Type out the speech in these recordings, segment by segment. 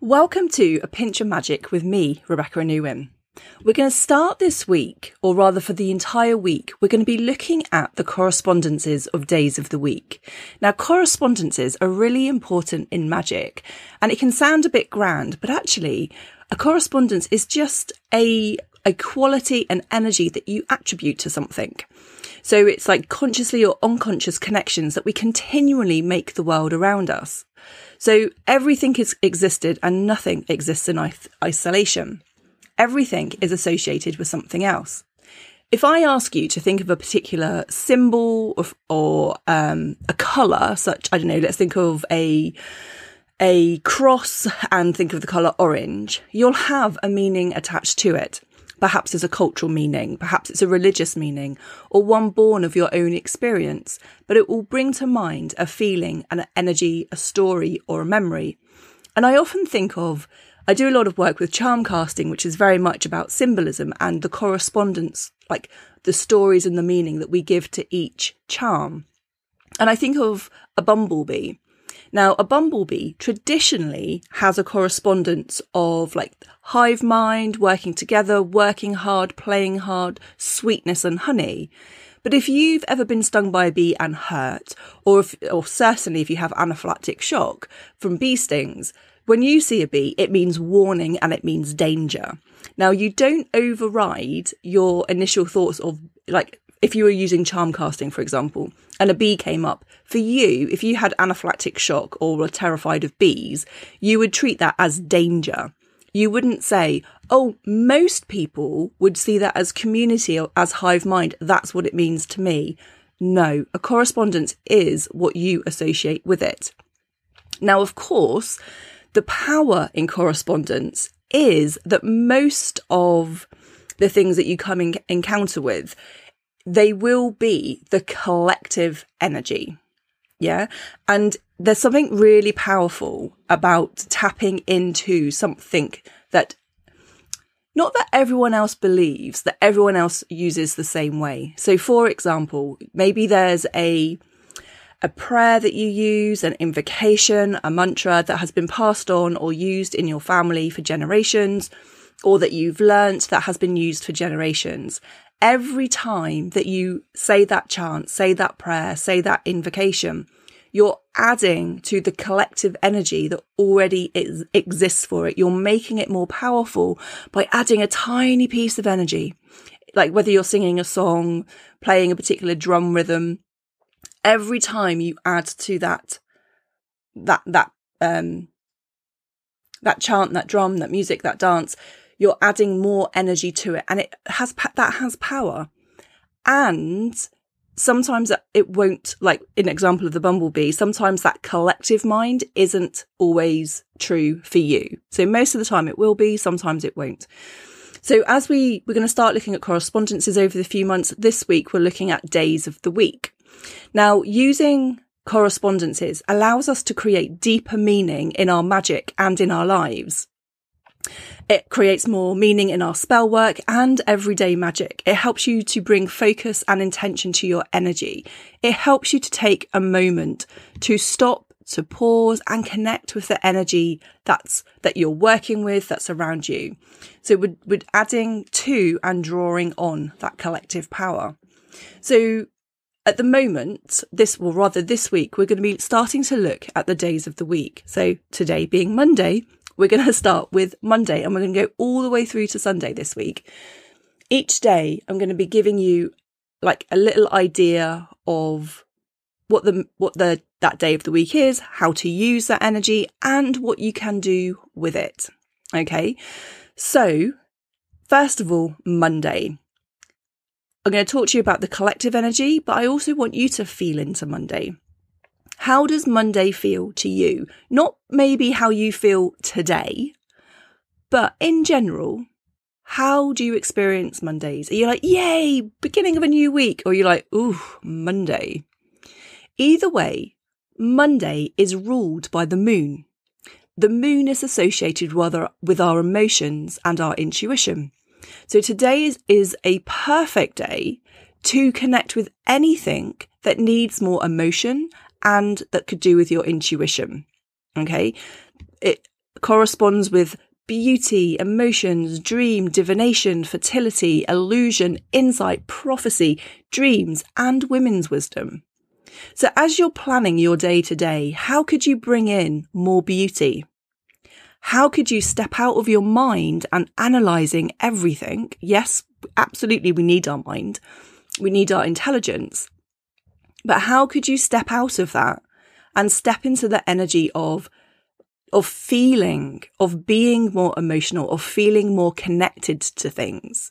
Welcome to A Pinch of Magick with me, Rebecca Anuwin. We're going to start this week, or rather for the entire week, we're going to be looking at the correspondences of days of the week. Now, correspondences are really important in magic, and it can sound a bit grand, but actually, a correspondence is just a, a quality and energy that you attribute to something. So it's like consciously or unconscious connections that we continually make the world around us. So everything has existed and nothing exists in isolation. Everything is associated with something else. If I ask you to think of a particular symbol or, or um, a color, such I don't know, let's think of a a cross and think of the color orange, you'll have a meaning attached to it. Perhaps it's a cultural meaning, perhaps it's a religious meaning, or one born of your own experience, but it will bring to mind a feeling, an energy, a story, or a memory. And I often think of, I do a lot of work with charm casting, which is very much about symbolism and the correspondence, like the stories and the meaning that we give to each charm. And I think of a bumblebee. Now, a bumblebee traditionally has a correspondence of like hive mind, working together, working hard, playing hard, sweetness and honey. But if you've ever been stung by a bee and hurt, or if, or certainly if you have anaphylactic shock from bee stings, when you see a bee, it means warning and it means danger. Now, you don't override your initial thoughts of like if you were using charm casting, for example, and a bee came up, for you, if you had anaphylactic shock or were terrified of bees, you would treat that as danger. You wouldn't say, oh, most people would see that as community or as hive mind. That's what it means to me. No, a correspondence is what you associate with it. Now, of course, the power in correspondence is that most of the things that you come in encounter with they will be the collective energy. Yeah. And there's something really powerful about tapping into something that not that everyone else believes that everyone else uses the same way. So for example, maybe there's a a prayer that you use, an invocation, a mantra that has been passed on or used in your family for generations, or that you've learnt that has been used for generations every time that you say that chant, say that prayer, say that invocation, you're adding to the collective energy that already is, exists for it. You're making it more powerful by adding a tiny piece of energy. Like whether you're singing a song, playing a particular drum rhythm, every time you add to that, that, that, um, that chant, that drum, that music, that dance, you're adding more energy to it and it has, that has power. And sometimes it won't, like an example of the bumblebee, sometimes that collective mind isn't always true for you. So most of the time it will be, sometimes it won't. So as we, we're going to start looking at correspondences over the few months, this week we're looking at days of the week. Now, using correspondences allows us to create deeper meaning in our magic and in our lives. It creates more meaning in our spell work and everyday magic. It helps you to bring focus and intention to your energy. It helps you to take a moment to stop, to pause and connect with the energy that's, that you're working with, that's around you. So we're, we're adding to and drawing on that collective power. So at the moment, this, well, rather this week, we're going to be starting to look at the days of the week. So today being Monday, we're going to start with Monday and we're going to go all the way through to Sunday this week. Each day, I'm going to be giving you like a little idea of what the what the that day of the week is, how to use that energy and what you can do with it. Okay? So, first of all, Monday. I'm going to talk to you about the collective energy, but I also want you to feel into Monday. How does Monday feel to you? Not maybe how you feel today, but in general, how do you experience Mondays? Are you like, yay, beginning of a new week? Or are you like, ooh, Monday? Either way, Monday is ruled by the moon. The moon is associated with our emotions and our intuition. So today is, is a perfect day to connect with anything that needs more emotion and that could do with your intuition. Okay. It, corresponds with beauty, emotions, dream, divination, fertility, illusion, insight, prophecy, dreams, and women's wisdom. So as you're planning your day to day, how could you bring in more beauty? How could you step out of your mind and analyzing everything? Yes, absolutely, we need our mind. We need our intelligence. But how could you step out of that and step into the energy of of feeling, of being more emotional, of feeling more connected to things.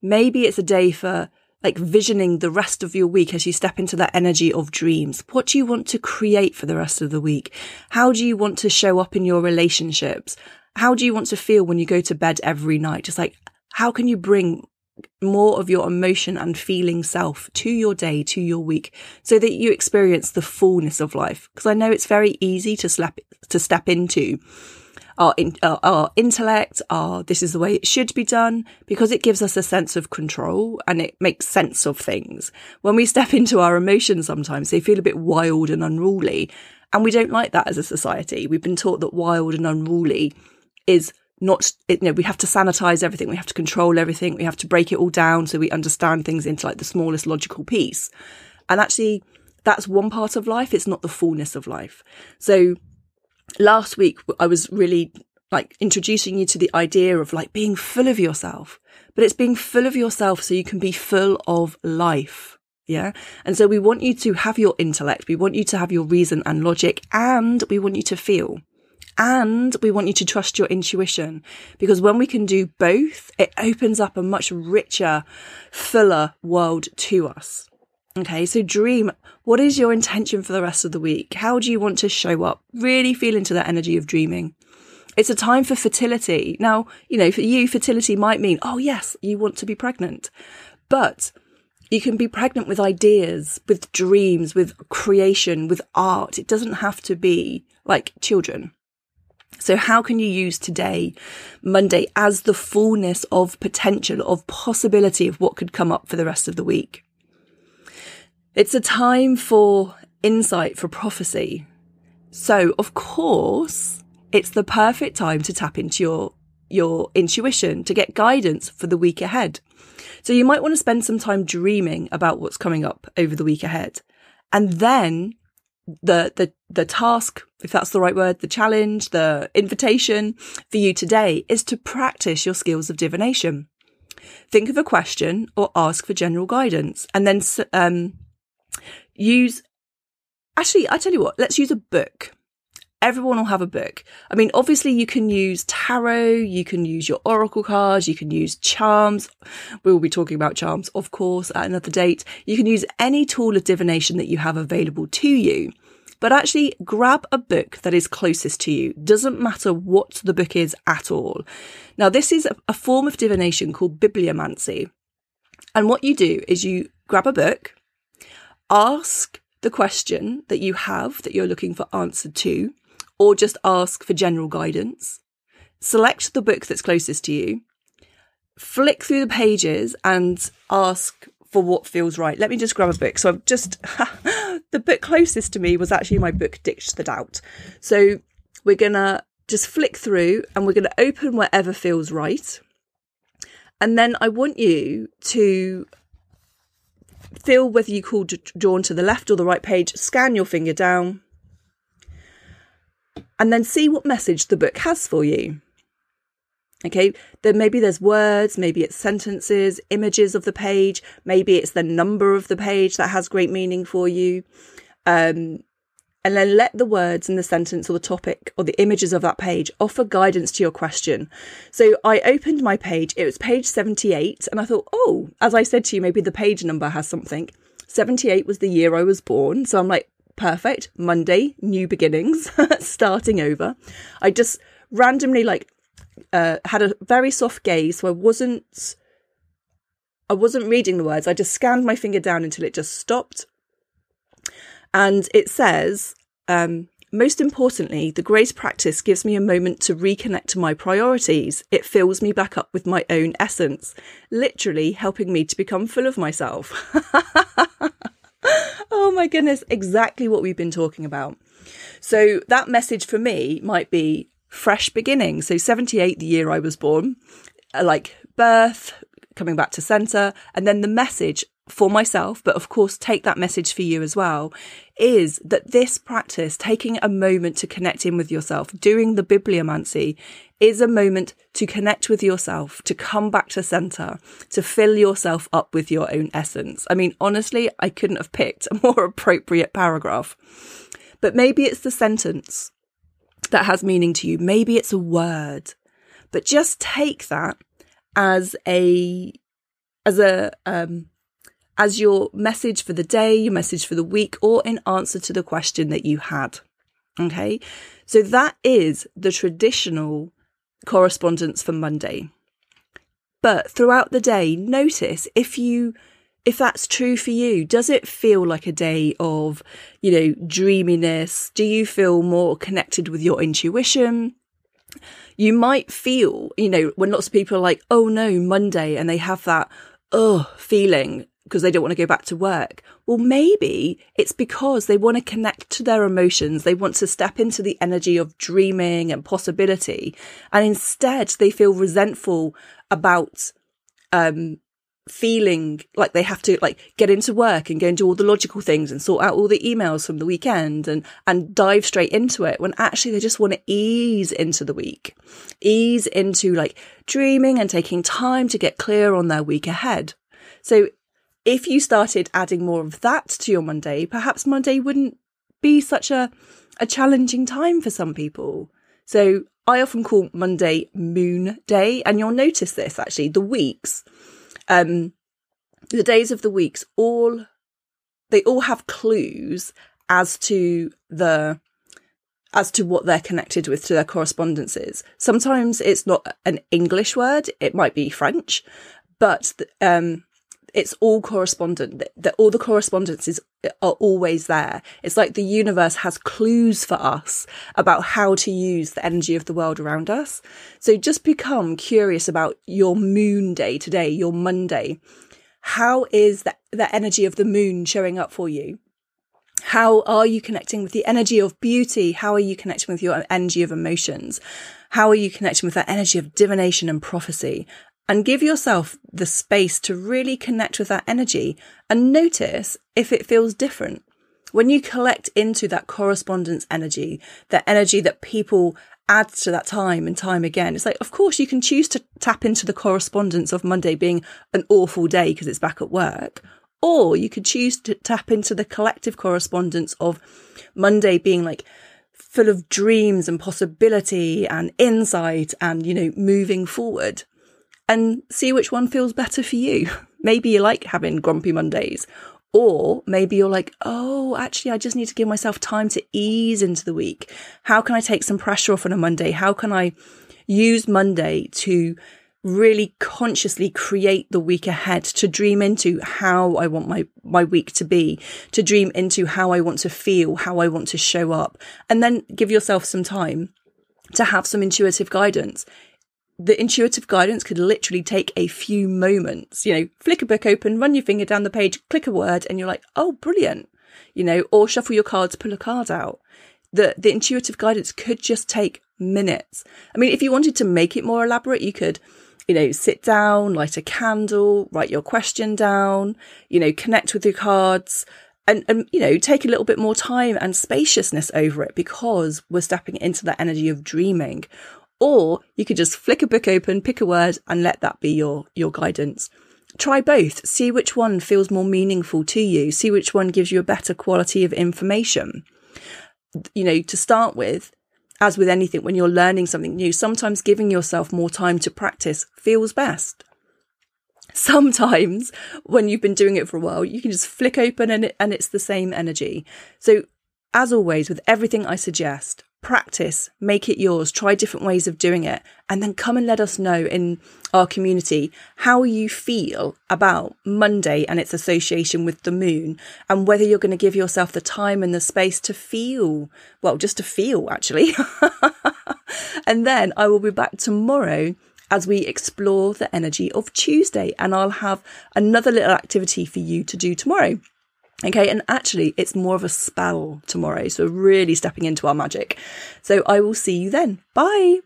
Maybe it's a day for like visioning the rest of your week as you step into that energy of dreams. What do you want to create for the rest of the week? How do you want to show up in your relationships? How do you want to feel when you go to bed every night? Just like, how can you bring more of your emotion and feeling self to your day, to your week, so that you experience the fullness of life. Because I know it's very easy to slap, to step into our, in, uh, our intellect, our this is the way it should be done, because it gives us a sense of control and it makes sense of things. When we step into our emotions, sometimes they feel a bit wild and unruly, and we don't like that as a society. We've been taught that wild and unruly is not you know we have to sanitize everything we have to control everything we have to break it all down so we understand things into like the smallest logical piece and actually that's one part of life it's not the fullness of life so last week i was really like introducing you to the idea of like being full of yourself but it's being full of yourself so you can be full of life yeah. And so we want you to have your intellect. We want you to have your reason and logic and we want you to feel. And we want you to trust your intuition because when we can do both, it opens up a much richer, fuller world to us. Okay, so dream. What is your intention for the rest of the week? How do you want to show up? Really feel into that energy of dreaming. It's a time for fertility. Now, you know, for you, fertility might mean, oh, yes, you want to be pregnant. But you can be pregnant with ideas, with dreams, with creation, with art. It doesn't have to be like children. So how can you use today, Monday, as the fullness of potential, of possibility of what could come up for the rest of the week? It's a time for insight, for prophecy. So, of course, it's the perfect time to tap into your, your intuition, to get guidance for the week ahead. So you might want to spend some time dreaming about what's coming up over the week ahead. And then the the the task if that's the right word the challenge the invitation for you today is to practice your skills of divination. Think of a question or ask for general guidance and then um, use actually i tell you what let's use a book everyone will have a book. I mean, obviously you can use tarot, you can use your oracle cards, you can use charms. We will be talking about charms, of course, at another date. You can use any tool of divination that you have available to you. But actually grab a book that is closest to you. Doesn't matter what the book is at all. Now, this is a form of divination called bibliomancy. And what you do is you grab a book, ask the question that you have that you're looking for answer to, or just ask for general guidance. Select the book that's closest to you, flick through the pages and ask for what feels right. Let me just grab a book. So I've just, the book closest to me was actually my book, Ditch the Doubt. So we're going to just flick through and we're going to open wherever feels right. And then I want you to feel whether you call drawn to the left or the right page, scan your finger down, and then see what message the book has for you. Okay, then maybe there's words, maybe it's sentences, images of the page, maybe it's the number of the page that has great meaning for you. Um, and then let the words and the sentence or the topic or the images of that page offer guidance to your question. So I opened my page, it was page 78, and I thought, oh, as I said to you, maybe the page number has something. 78 was the year I was born. So I'm like, perfect. Monday, new beginnings, starting over. I just randomly like uh, had a very soft gaze, so I wasn't I wasn't reading the words. I just scanned my finger down until it just stopped. And it says, um, most importantly, the grace practice gives me a moment to reconnect to my priorities. It fills me back up with my own essence, literally helping me to become full of myself. my goodness, exactly what we've been talking about. So that message for me might be fresh beginning. So 78, the year I was born, uh, like birth, coming back to center, and then the message for myself, but of course, take that message for you as well, is that this practice, taking a moment to connect in with yourself, doing the bibliomancy, is a moment to connect with yourself, to come back to center, to fill yourself up with your own essence. I mean, honestly, I couldn't have picked a more appropriate paragraph. But maybe it's the sentence that has meaning to you. Maybe it's a word, but just take that as a, as a, um, as your message for the day, your message for the week, or in answer to the question that you had. Okay. So that is the traditional correspondence for Monday. But throughout the day, notice if you, if that's true for you, does it feel like a day of, you know, dreaminess? Do you feel more connected with your intuition? You might feel, you know, when lots of people are like, oh no, Monday, and they have that, oh, feeling because they don't want to go back to work. Well, maybe it's because they want to connect to their emotions. They want to step into the energy of dreaming and possibility. And instead they feel resentful about, um, feeling like they have to like get into work and go and do all the logical things and sort out all the emails from the weekend and and dive straight into it when actually they just want to ease into the week ease into like dreaming and taking time to get clear on their week ahead so if you started adding more of that to your Monday, perhaps Monday wouldn't be such a, a challenging time for some people. So I often call Monday Moon Day, and you'll notice this actually. The weeks, um, the days of the weeks, all they all have clues as to the as to what they're connected with to their correspondences. Sometimes it's not an English word; it might be French, but um, it's all correspondent that all the correspondences are always there it's like the universe has clues for us about how to use the energy of the world around us so just become curious about your moon day today your monday how is that the energy of the moon showing up for you how are you connecting with the energy of beauty? How are you connecting with your energy of emotions? How are you connecting with that energy of divination and prophecy? And give yourself the space to really connect with that energy and notice if it feels different. When you collect into that correspondence energy, that energy that people add to that time and time again, it's like, of course, you can choose to tap into the correspondence of Monday being an awful day because it's back at work. Or you could choose to tap into the collective correspondence of Monday being like full of dreams and possibility and insight and, you know, moving forward and see which one feels better for you. Maybe you like having grumpy Mondays, or maybe you're like, oh, actually, I just need to give myself time to ease into the week. How can I take some pressure off on a Monday? How can I use Monday to really consciously create the week ahead to dream into how I want my, my week to be, to dream into how I want to feel, how I want to show up, and then give yourself some time to have some intuitive guidance the intuitive guidance could literally take a few moments. You know, flick a book open, run your finger down the page, click a word, and you're like, oh, brilliant. You know, or shuffle your cards, pull a card out. The the intuitive guidance could just take minutes. I mean, if you wanted to make it more elaborate, you could, you know, sit down, light a candle, write your question down, you know, connect with your cards. And, and, you know, take a little bit more time and spaciousness over it because we're stepping into that energy of dreaming or you could just flick a book open, pick a word and let that be your, your guidance. Try both. See which one feels more meaningful to you. See which one gives you a better quality of information. You know, to start with, as with anything, when you're learning something new, sometimes giving yourself more time to practice feels best. Sometimes when you've been doing it for a while, you can just flick open and, and it's the same energy. So as always, with everything I suggest, practice, make it yours, try different ways of doing it, and then come and let us know in our community how you feel about Monday and its association with the moon, and whether you're going to give yourself the time and the space to feel, well, just to feel actually. and then I will be back tomorrow as we explore the energy of Tuesday, and I'll have another little activity for you to do tomorrow. Okay, and actually, it's more of a spell tomorrow. So, really stepping into our magic. So, I will see you then. Bye.